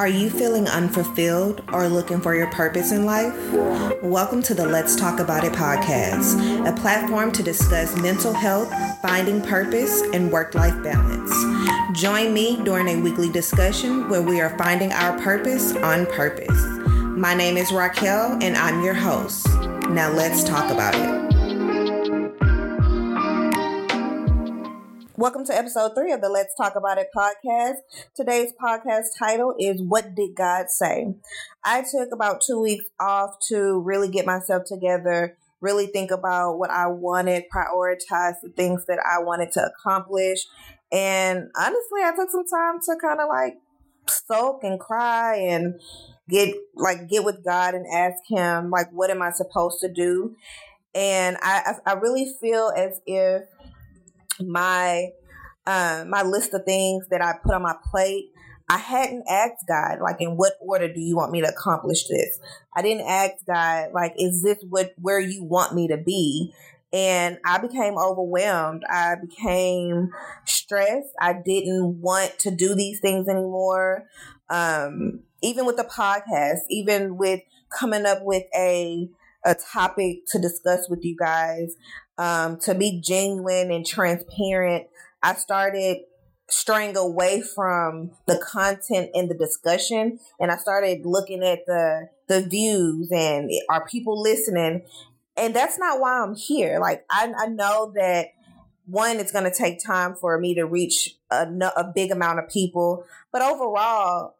Are you feeling unfulfilled or looking for your purpose in life? Welcome to the Let's Talk About It podcast, a platform to discuss mental health, finding purpose, and work life balance. Join me during a weekly discussion where we are finding our purpose on purpose. My name is Raquel, and I'm your host. Now let's talk about it. Welcome to episode three of the Let's Talk About It podcast. Today's podcast title is What Did God Say? I took about two weeks off to really get myself together, really think about what I wanted, prioritize the things that I wanted to accomplish. And honestly, I took some time to kind of like soak and cry and get like get with God and ask him like what am I supposed to do? And I I really feel as if my um, my list of things that I put on my plate, I hadn't asked God, like, in what order do you want me to accomplish this? I didn't ask God, like, is this what where you want me to be? And I became overwhelmed. I became stressed. I didn't want to do these things anymore. Um, even with the podcast, even with coming up with a a topic to discuss with you guys, um, to be genuine and transparent. I started straying away from the content and the discussion and I started looking at the the views and are people listening and that's not why I'm here like I, I know that one it's going to take time for me to reach a, a big amount of people but overall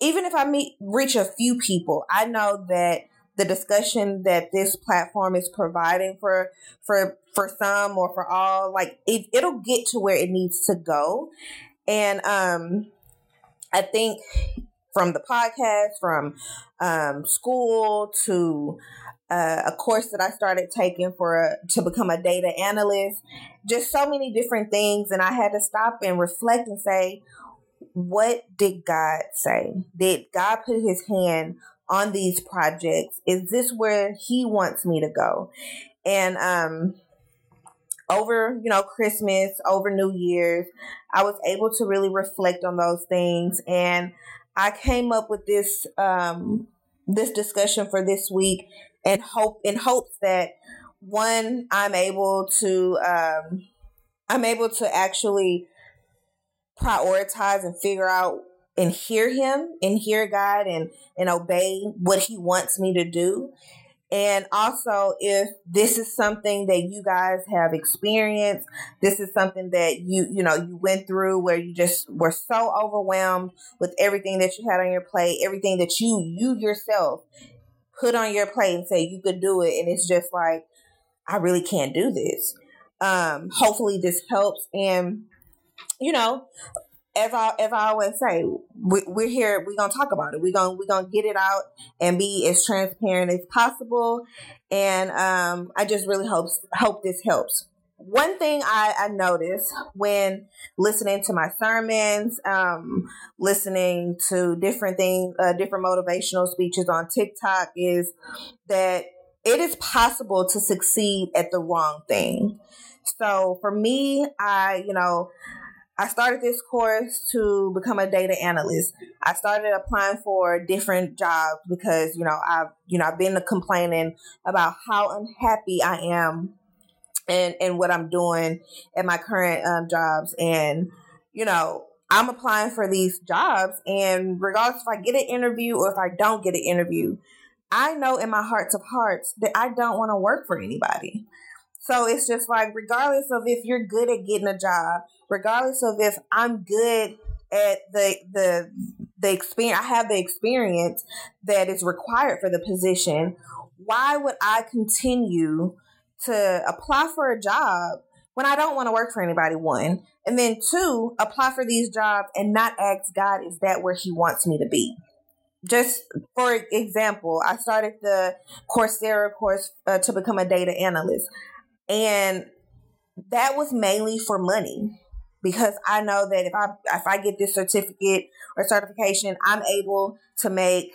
even if I meet reach a few people I know that the discussion that this platform is providing for for for some or for all like it, it'll get to where it needs to go and um i think from the podcast from um school to uh, a course that I started taking for a, to become a data analyst, just so many different things, and I had to stop and reflect and say, what did God say? Did God put His hand on these projects? Is this where he wants me to go? And um over, you know, Christmas, over New Year's, I was able to really reflect on those things and I came up with this um this discussion for this week and hope in hopes that one I'm able to um I'm able to actually prioritize and figure out and hear him and hear God and and obey what he wants me to do. And also if this is something that you guys have experienced, this is something that you you know you went through where you just were so overwhelmed with everything that you had on your plate, everything that you you yourself put on your plate and say you could do it and it's just like I really can't do this. Um hopefully this helps and you know as I as I always say, we, we're here. We're gonna talk about it. We're gonna we're gonna get it out and be as transparent as possible. And um, I just really hope hope this helps. One thing I, I noticed when listening to my sermons, um, listening to different things, uh, different motivational speeches on TikTok, is that it is possible to succeed at the wrong thing. So for me, I you know I started this course to become a data analyst. I started applying for different jobs because, you know, I've, you know, I've been complaining about how unhappy I am and, and what I'm doing at my current um, jobs. And, you know, I'm applying for these jobs and regardless if I get an interview or if I don't get an interview, I know in my hearts of hearts that I don't want to work for anybody. So it's just like, regardless of if you're good at getting a job, regardless of if I'm good at the the the experience, I have the experience that is required for the position. Why would I continue to apply for a job when I don't want to work for anybody? One, and then two, apply for these jobs and not ask God, is that where He wants me to be? just for example, I started the Coursera course uh, to become a data analyst. And that was mainly for money because I know that if I if I get this certificate or certification, I'm able to make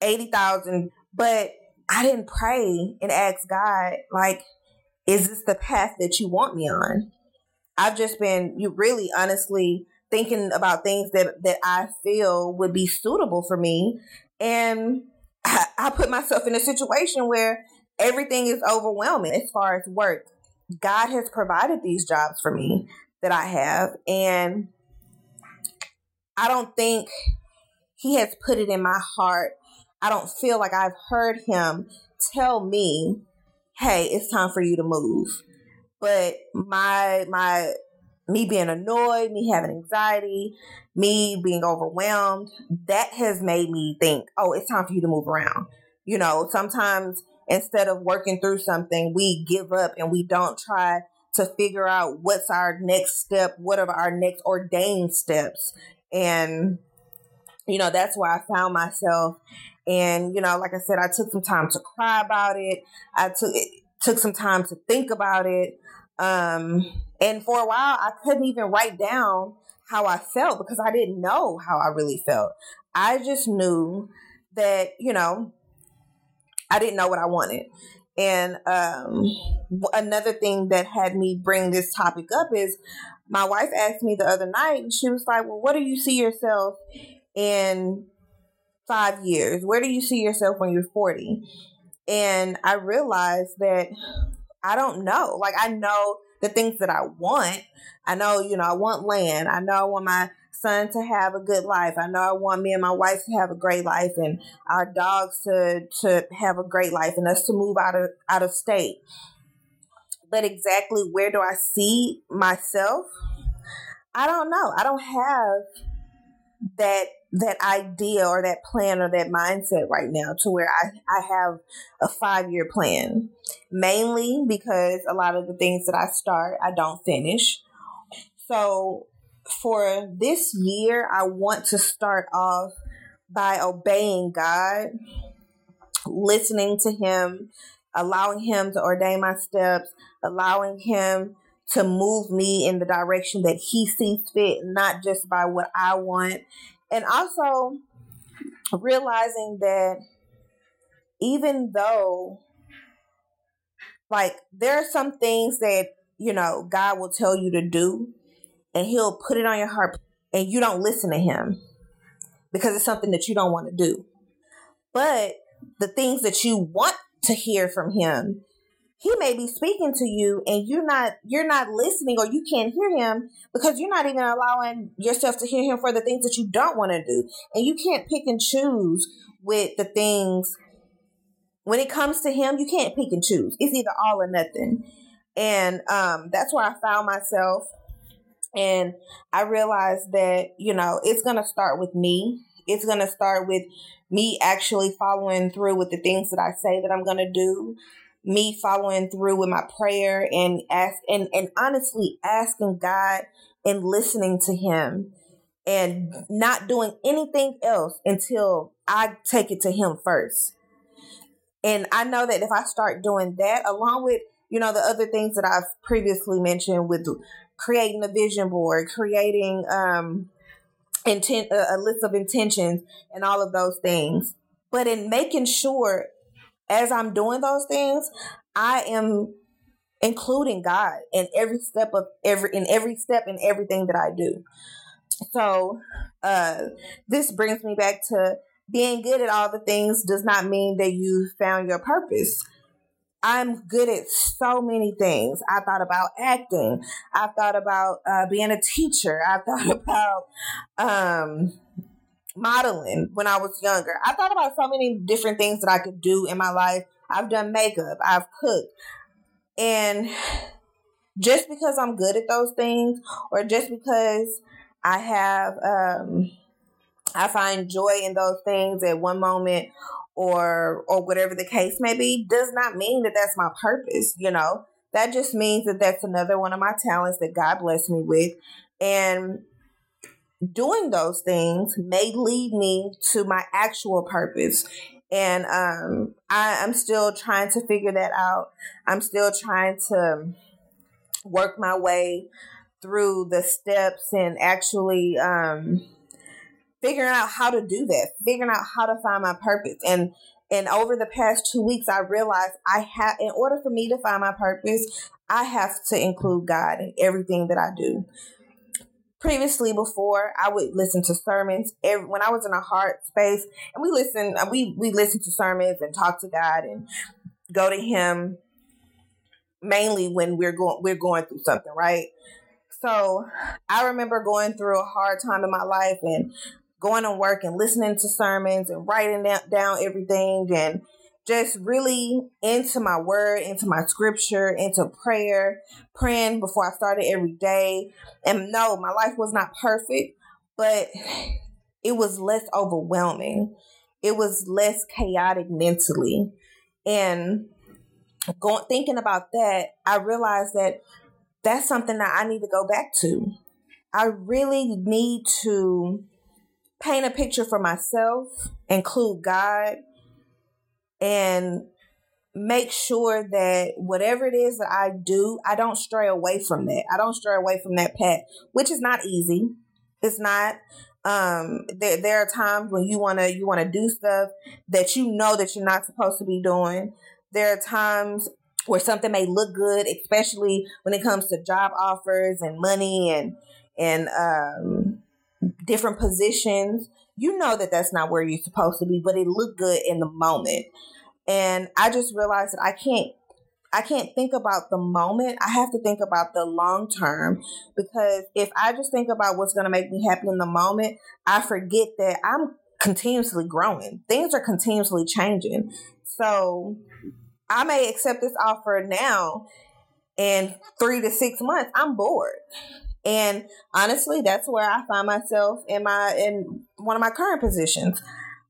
eighty thousand. But I didn't pray and ask God, like, is this the path that you want me on? I've just been you really honestly thinking about things that that I feel would be suitable for me, and I, I put myself in a situation where everything is overwhelming as far as work. God has provided these jobs for me that I have, and I don't think He has put it in my heart. I don't feel like I've heard Him tell me, "Hey, it's time for you to move." But my my me being annoyed, me having anxiety, me being overwhelmed, that has made me think, oh, it's time for you to move around. You know, sometimes instead of working through something, we give up and we don't try to figure out what's our next step, what are our next ordained steps. And, you know, that's where I found myself. And, you know, like I said, I took some time to cry about it. I took it took some time to think about it. Um, and for a while, I couldn't even write down how I felt because I didn't know how I really felt. I just knew that, you know, I didn't know what I wanted. And um, another thing that had me bring this topic up is my wife asked me the other night, and she was like, Well, what do you see yourself in five years? Where do you see yourself when you're 40? And I realized that I don't know. Like, I know the things that I want. I know, you know, I want land. I know I want my son to have a good life. I know I want me and my wife to have a great life and our dogs to to have a great life and us to move out of out of state. But exactly where do I see myself? I don't know. I don't have that that idea or that plan or that mindset right now to where I, I have a five year plan. Mainly because a lot of the things that I start, I don't finish. So for this year, I want to start off by obeying God, listening to Him, allowing Him to ordain my steps, allowing Him to move me in the direction that He sees fit, not just by what I want. And also realizing that even though like there are some things that you know god will tell you to do and he'll put it on your heart and you don't listen to him because it's something that you don't want to do. But the things that you want to hear from him he may be speaking to you and you're not you're not listening or you can't hear him because you're not even allowing yourself to hear him for the things that you don't want to do. And you can't pick and choose with the things when it comes to him you can't pick and choose. It's either all or nothing. And um, that's where i found myself and i realized that you know it's going to start with me it's going to start with me actually following through with the things that i say that i'm going to do me following through with my prayer and ask and, and honestly asking God and listening to him and not doing anything else until I take it to him first. And I know that if I start doing that along with, you know, the other things that I've previously mentioned with creating a vision board, creating um intent a list of intentions and all of those things. But in making sure as I'm doing those things, I am including God in every step of every in every step in everything that I do. So uh this brings me back to being good at all the things does not mean that you found your purpose. I'm good at so many things. I thought about acting. I thought about uh, being a teacher. I thought about um, modeling when I was younger. I thought about so many different things that I could do in my life. I've done makeup, I've cooked. And just because I'm good at those things or just because I have um I find joy in those things at one moment or or whatever the case may be does not mean that that's my purpose, you know. That just means that that's another one of my talents that God blessed me with and doing those things may lead me to my actual purpose. And um, I, I'm still trying to figure that out. I'm still trying to work my way through the steps and actually um, figuring out how to do that, figuring out how to find my purpose. And and over the past two weeks, I realized I have, in order for me to find my purpose, I have to include God in everything that I do previously before I would listen to sermons every, when I was in a hard space and we listen we we listen to sermons and talk to God and go to him mainly when we're going we're going through something, right? So I remember going through a hard time in my life and going to work and listening to sermons and writing down everything and just really into my word, into my scripture, into prayer, praying before I started every day. And no, my life was not perfect, but it was less overwhelming. It was less chaotic mentally. And going thinking about that, I realized that that's something that I need to go back to. I really need to paint a picture for myself, include God, and make sure that whatever it is that I do, I don't stray away from that. I don't stray away from that path, which is not easy. It's not. Um, there there are times when you wanna you wanna do stuff that you know that you're not supposed to be doing. There are times where something may look good, especially when it comes to job offers and money and and um, different positions. You know that that's not where you're supposed to be, but it looked good in the moment. And I just realized that I can't I can't think about the moment. I have to think about the long term because if I just think about what's going to make me happy in the moment, I forget that I'm continuously growing. Things are continuously changing. So I may accept this offer now and three to six months, I'm bored. And honestly, that's where I find myself in my in one of my current positions.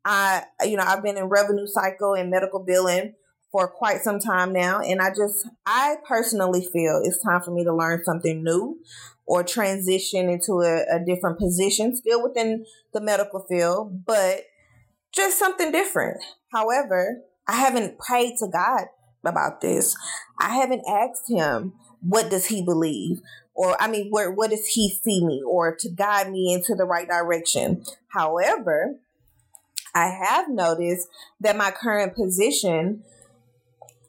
I you know, I've been in revenue cycle and medical billing for quite some time now and I just I personally feel it's time for me to learn something new or transition into a, a different position still within the medical field, but just something different. However, I haven't prayed to God about this. I haven't asked him what does he believe or I mean where what does he see me or to guide me into the right direction. However, I have noticed that my current position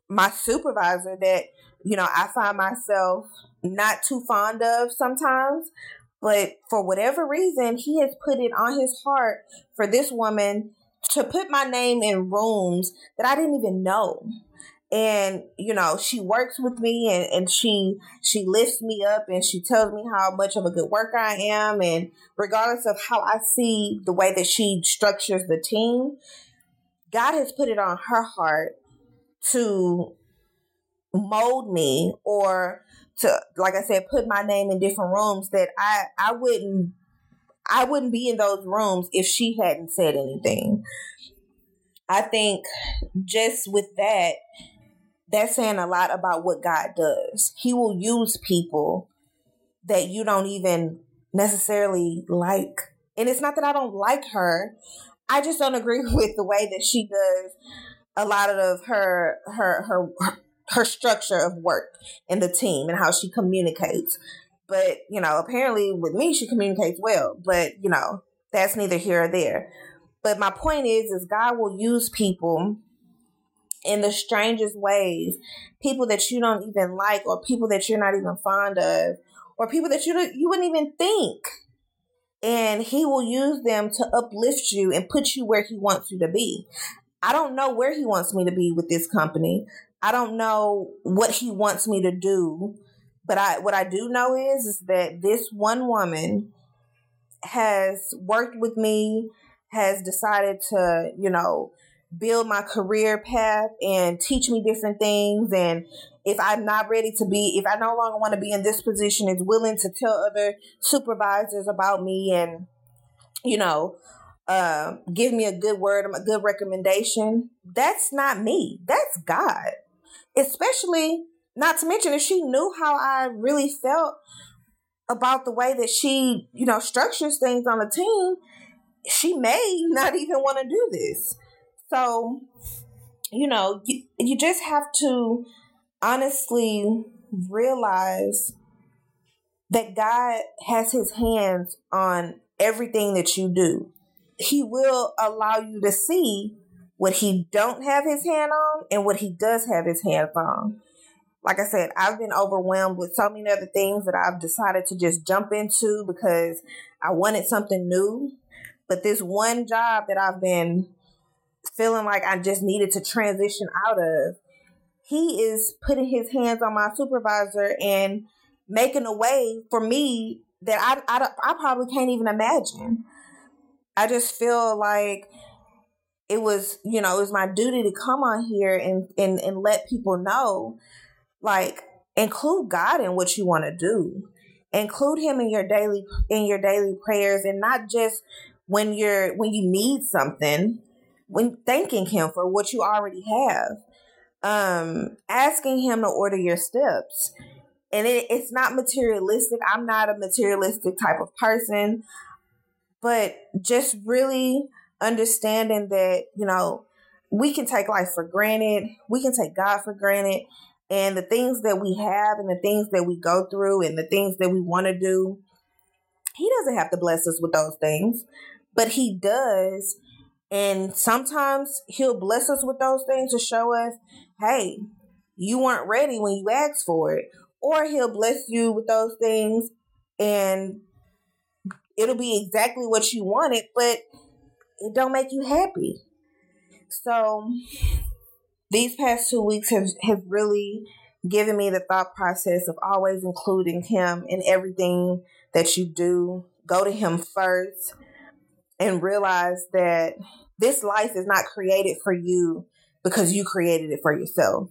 my supervisor that you know I find myself not too fond of sometimes but for whatever reason he has put it on his heart for this woman to put my name in rooms that I didn't even know. And you know, she works with me and, and she she lifts me up and she tells me how much of a good worker I am and regardless of how I see the way that she structures the team, God has put it on her heart to mold me or to like I said, put my name in different rooms that I I wouldn't I wouldn't be in those rooms if she hadn't said anything. I think just with that, that's saying a lot about what God does. He will use people that you don't even necessarily like. And it's not that I don't like her. I just don't agree with the way that she does a lot of her her her her structure of work and the team and how she communicates. But, you know, apparently with me, she communicates well. But, you know, that's neither here or there. But my point is, is God will use people in the strangest ways, people that you don't even like, or people that you're not even fond of, or people that you don't, you wouldn't even think. And He will use them to uplift you and put you where He wants you to be. I don't know where He wants me to be with this company. I don't know what He wants me to do but I what I do know is is that this one woman has worked with me, has decided to, you know, build my career path and teach me different things and if I'm not ready to be, if I no longer want to be in this position, is willing to tell other supervisors about me and, you know, uh, give me a good word, a good recommendation. That's not me. That's God. Especially not to mention, if she knew how I really felt about the way that she, you know, structures things on the team, she may not even want to do this. So, you know, you, you just have to honestly realize that God has his hands on everything that you do. He will allow you to see what he don't have his hand on and what he does have his hands on. like I said, I've been overwhelmed with so many other things that I've decided to just jump into because I wanted something new. But this one job that I've been feeling like I just needed to transition out of, he is putting his hands on my supervisor and making a way for me that I, I, I probably can't even imagine. I just feel like it was, you know, it was my duty to come on here and, and, and let people know, like, include God in what you want to do. Include him in your daily in your daily prayers and not just when you're when you need something, when thanking him for what you already have. Um, asking him to order your steps. And it, it's not materialistic. I'm not a materialistic type of person, but just really understanding that, you know, we can take life for granted, we can take God for granted, and the things that we have and the things that we go through and the things that we want to do, He doesn't have to bless us with those things, but He does. And sometimes He'll bless us with those things to show us, hey, you weren't ready when you asked for it. Or He'll bless you with those things and it'll be exactly what you wanted, but it don't make you happy. So these past two weeks have, have really given me the thought process of always including him in everything that you do. Go to him first and realize that this life is not created for you because you created it for yourself.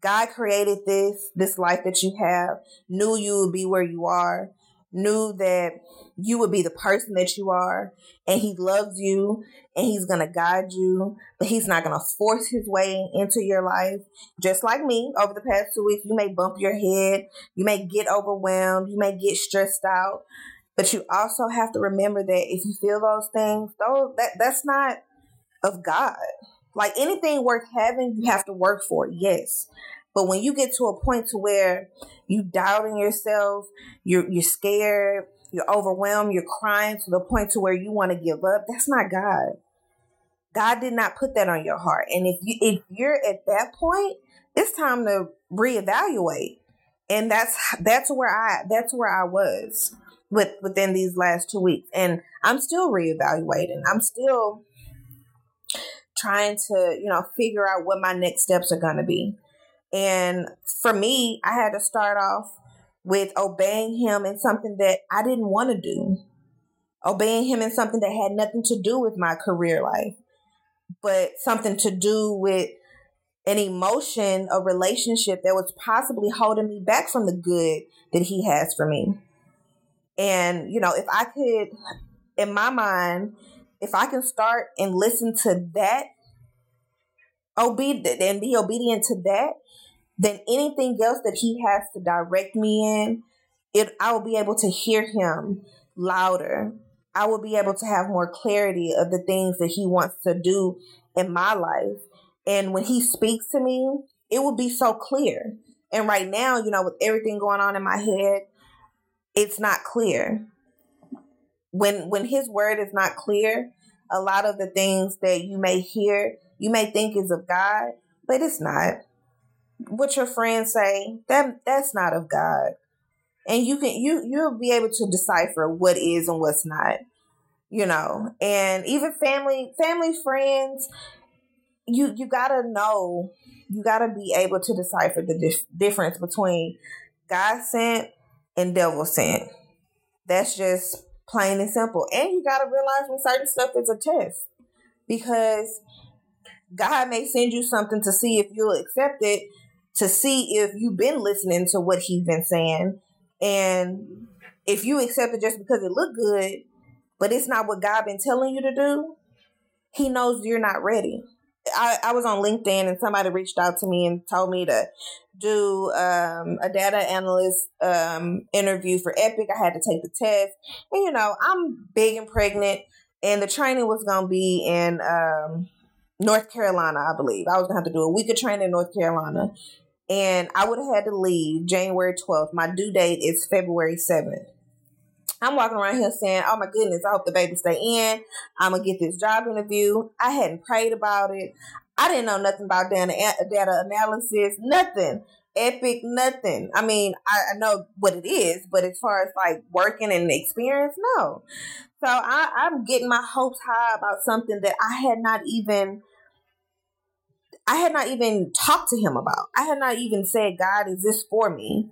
God created this, this life that you have, knew you would be where you are, knew that you would be the person that you are and he loves you and he's going to guide you but he's not going to force his way into your life just like me over the past two weeks you may bump your head you may get overwhelmed you may get stressed out but you also have to remember that if you feel those things those that that's not of god like anything worth having you have to work for it yes but when you get to a point to where you doubting yourself, you're you're scared, you're overwhelmed, you're crying to the point to where you want to give up, that's not God. God did not put that on your heart. And if you if you're at that point, it's time to reevaluate. And that's that's where I that's where I was with within these last two weeks. And I'm still reevaluating. I'm still trying to, you know, figure out what my next steps are gonna be. And for me, I had to start off with obeying him in something that I didn't want to do. Obeying him in something that had nothing to do with my career life, but something to do with an emotion, a relationship that was possibly holding me back from the good that he has for me. And, you know, if I could, in my mind, if I can start and listen to that, obedient and be obedient to that, then anything else that he has to direct me in, it I will be able to hear him louder. I will be able to have more clarity of the things that he wants to do in my life. And when he speaks to me, it will be so clear. And right now, you know, with everything going on in my head, it's not clear. When when his word is not clear, a lot of the things that you may hear, you may think is of God, but it's not what your friends say, that that's not of God. And you can you you'll be able to decipher what is and what's not. You know, and even family family friends, you you gotta know, you gotta be able to decipher the dif- difference between God sent and devil sent. That's just plain and simple. And you gotta realize when certain stuff is a test because God may send you something to see if you'll accept it, to see if you've been listening to what he's been saying. And if you accept it just because it looked good, but it's not what God been telling you to do, he knows you're not ready. I, I was on LinkedIn and somebody reached out to me and told me to do um, a data analyst um, interview for Epic. I had to take the test. And, you know, I'm big and pregnant, and the training was going to be in um, North Carolina, I believe. I was going to have to do a week of training in North Carolina and I would have had to leave January 12th. My due date is February 7th. I'm walking around here saying, "Oh my goodness, I hope the baby stay in. I'm gonna get this job interview." I hadn't prayed about it. I didn't know nothing about data data analysis, nothing. epic nothing. I mean, I, I, know what it is, but as far as like working and experience, no. So I, I'm getting my hopes high about something that I had not even I had not even talked to him about. I had not even said, God, is this for me?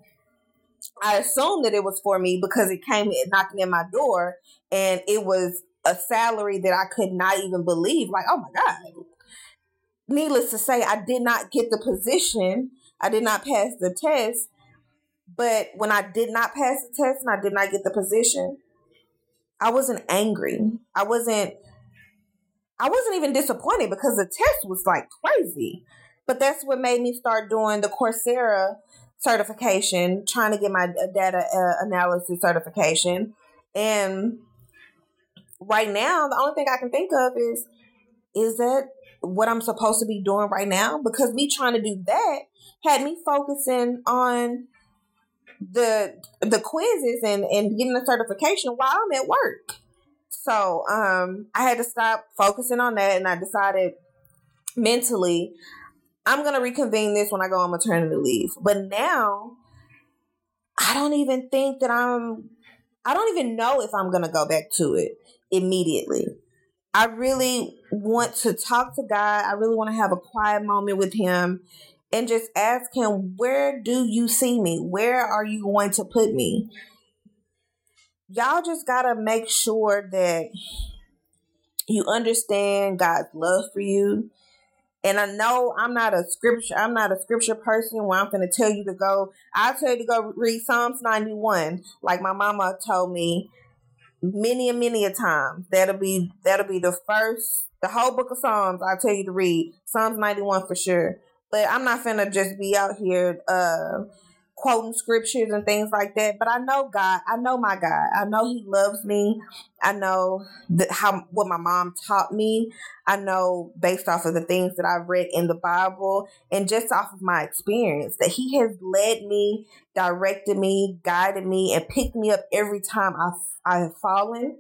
I assumed that it was for me because it came knocking at my door and it was a salary that I could not even believe. Like, oh my God. Needless to say, I did not get the position. I did not pass the test. But when I did not pass the test and I did not get the position, I wasn't angry. I wasn't I wasn't even disappointed because the test was like crazy. But that's what made me start doing the Coursera certification, trying to get my data uh, analysis certification. And right now, the only thing I can think of is is that what I'm supposed to be doing right now? Because me trying to do that had me focusing on the the quizzes and and getting the certification while I'm at work. So um, I had to stop focusing on that, and I decided mentally I'm gonna reconvene this when I go on maternity leave. But now I don't even think that I'm. I don't even know if I'm gonna go back to it immediately. I really want to talk to God. I really want to have a quiet moment with Him and just ask Him, Where do you see me? Where are you going to put me? y'all just gotta make sure that you understand God's love for you. And I know I'm not a scripture, I'm not a scripture person where I'm gonna tell you to go. I'll tell you to go read Psalms 91, like my mama told me many and many a time. That'll be that'll be the first the whole book of Psalms I'll tell you to read. Psalms 91 for sure. But I'm not gonna just be out here uh quoting scriptures and things like that. But I know God. I know my God. I know He loves me. I know that how what my mom taught me. I know based off of the things that I've read in the Bible and just off of my experience that He has led me, directed me, guided me, and picked me up every time I I have fallen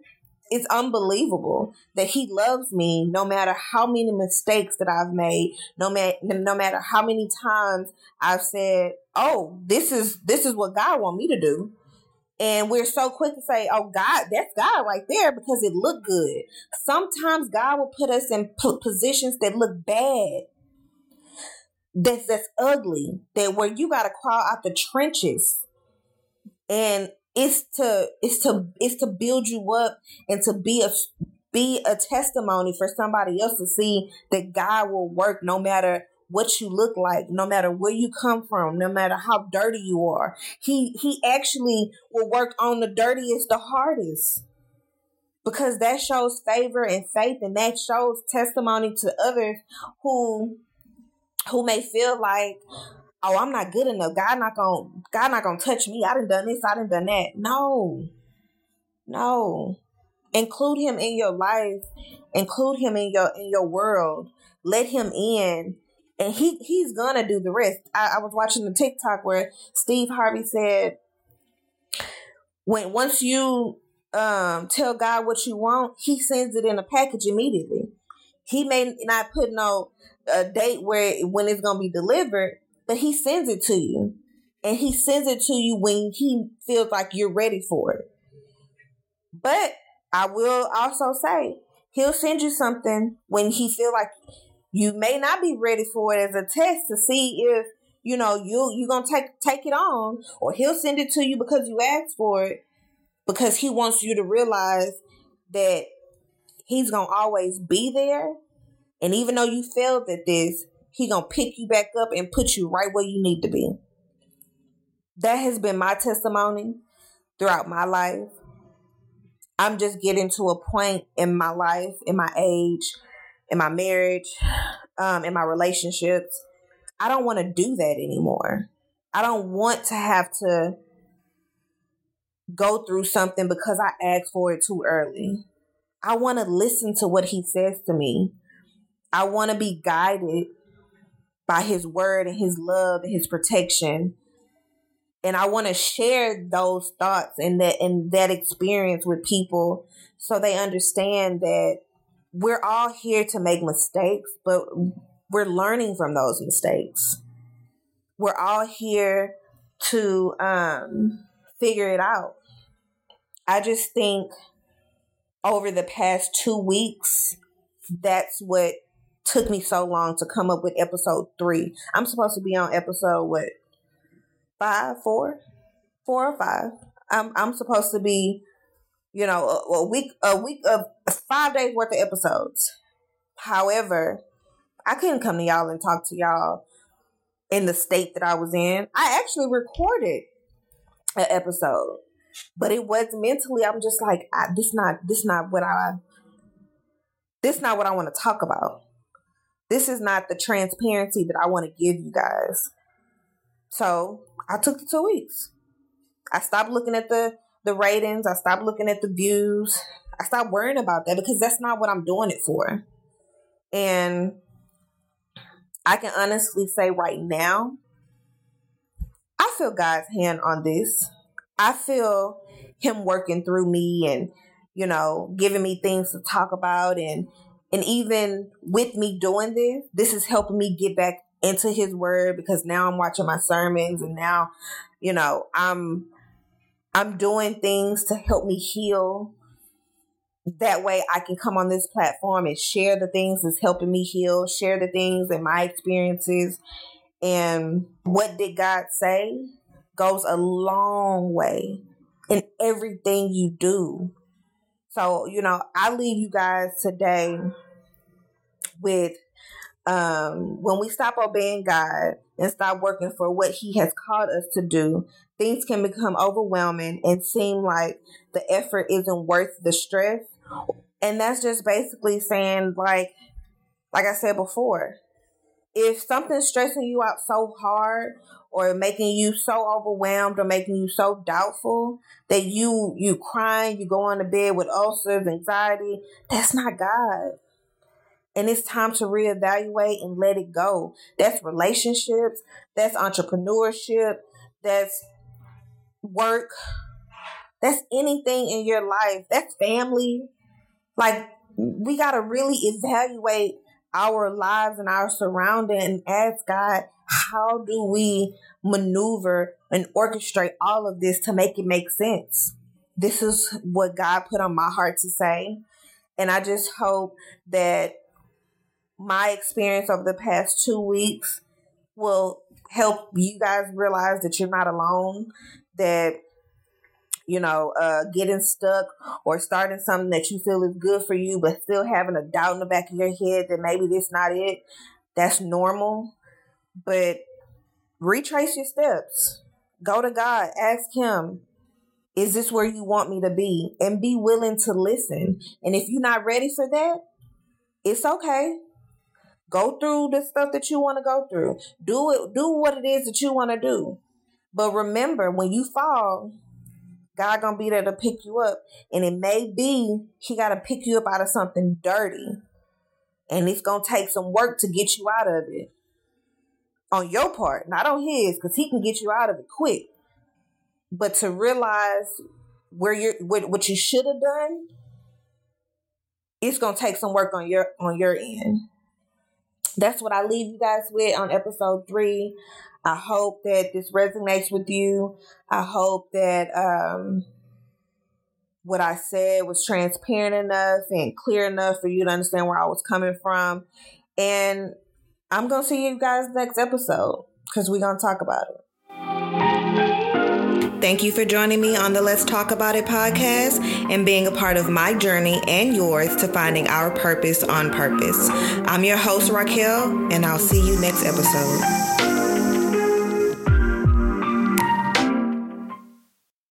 it's unbelievable that he loves me no matter how many mistakes that I've made, no matter no matter how many times I've said, "Oh, this is this is what God want me to do." And we're so quick to say, "Oh, God, that's God right there," because it looked good. Sometimes God will put us in positions that look bad, that's that's ugly, that where you got to crawl out the trenches and it's to it's to it's to build you up and to be a be a testimony for somebody else to see that God will work no matter what you look like, no matter where you come from, no matter how dirty you are. He he actually will work on the dirtiest, the hardest. Because that shows favor and faith and that shows testimony to others who who may feel like oh, I'm not good enough. God not gonna God not gonna touch me. I done done this, I done done that. No. No. Include him in your life. Include him in your in your world. Let him in. And he he's gonna do the rest. I, I was watching the TikTok where Steve Harvey said when once you um tell God what you want, he sends it in a package immediately. He may not put no a date where when it's gonna be delivered, but he sends it to you. And he sends it to you when he feels like you're ready for it. But I will also say, he'll send you something when he feel like you may not be ready for it as a test to see if you know you you're gonna take take it on or he'll send it to you because you asked for it because he wants you to realize that he's gonna always be there and even though you failed at this he gonna pick you back up and put you right where you need to be. That has been my testimony throughout my life. I'm just getting to a point in my life, in my age, in my marriage, um, in my relationships. I don't want to do that anymore. I don't want to have to go through something because I asked for it too early. I want to listen to what he says to me. I want to be guided by his word and his love and his protection. And I want to share those thoughts and that and that experience with people so they understand that we're all here to make mistakes, but we're learning from those mistakes. we're all here to um, figure it out. I just think over the past two weeks, that's what took me so long to come up with episode three. I'm supposed to be on episode what five, four, four or five. I'm I'm supposed to be, you know, a, a week a week of five days worth of episodes. However, I couldn't come to y'all and talk to y'all in the state that I was in. I actually recorded an episode, but it was mentally. I'm just like, I, this not this not what I this not what I want to talk about. This is not the transparency that I want to give you guys. So I took the two weeks. I stopped looking at the the ratings. I stopped looking at the views. I stopped worrying about that because that's not what I'm doing it for. And I can honestly say right now, I feel God's hand on this. I feel Him working through me and, you know, giving me things to talk about. And, and even with me doing this, this is helping me get back into His Word because now I'm watching my sermons and now, you know, I'm, I'm doing things to help me heal that way I can come on this platform and share the things that's helping me heal, share the things and my experiences. And what did God say goes a long way in everything you do. So, you know, I leave you guys today with um, when we stop obeying God and stop working for what He has called us to do, things can become overwhelming and seem like the effort isn't worth the stress. And that's just basically saying, like, like I said before, if something's stressing you out so hard or making you so overwhelmed or making you so doubtful that you you crying, you go on to bed with ulcers, anxiety, that's not God. And it's time to reevaluate and let it go. That's relationships, that's entrepreneurship, that's work, that's anything in your life, that's family, like we got to really evaluate our lives and our surrounding and ask God, how do we maneuver and orchestrate all of this to make it make sense? This is what God put on my heart to say. And I just hope that my experience over the past two weeks will help you guys realize that you're not alone, that you know, uh, getting stuck or starting something that you feel is good for you, but still having a doubt in the back of your head that maybe this not it. That's normal. But retrace your steps. Go to God. Ask Him, is this where you want me to be? And be willing to listen. And if you're not ready for that, it's okay. Go through the stuff that you want to go through. Do it. Do what it is that you want to do. But remember, when you fall, God gonna be there to pick you up. And it may be he gotta pick you up out of something dirty. And it's gonna take some work to get you out of it. On your part, not on his, because he can get you out of it quick. But to realize where you're what, what you should have done, it's gonna take some work on your on your end. That's what I leave you guys with on episode three. I hope that this resonates with you. I hope that um, what I said was transparent enough and clear enough for you to understand where I was coming from. And I'm going to see you guys next episode because we're going to talk about it. Thank you for joining me on the Let's Talk About It podcast and being a part of my journey and yours to finding our purpose on purpose. I'm your host, Raquel, and I'll see you next episode.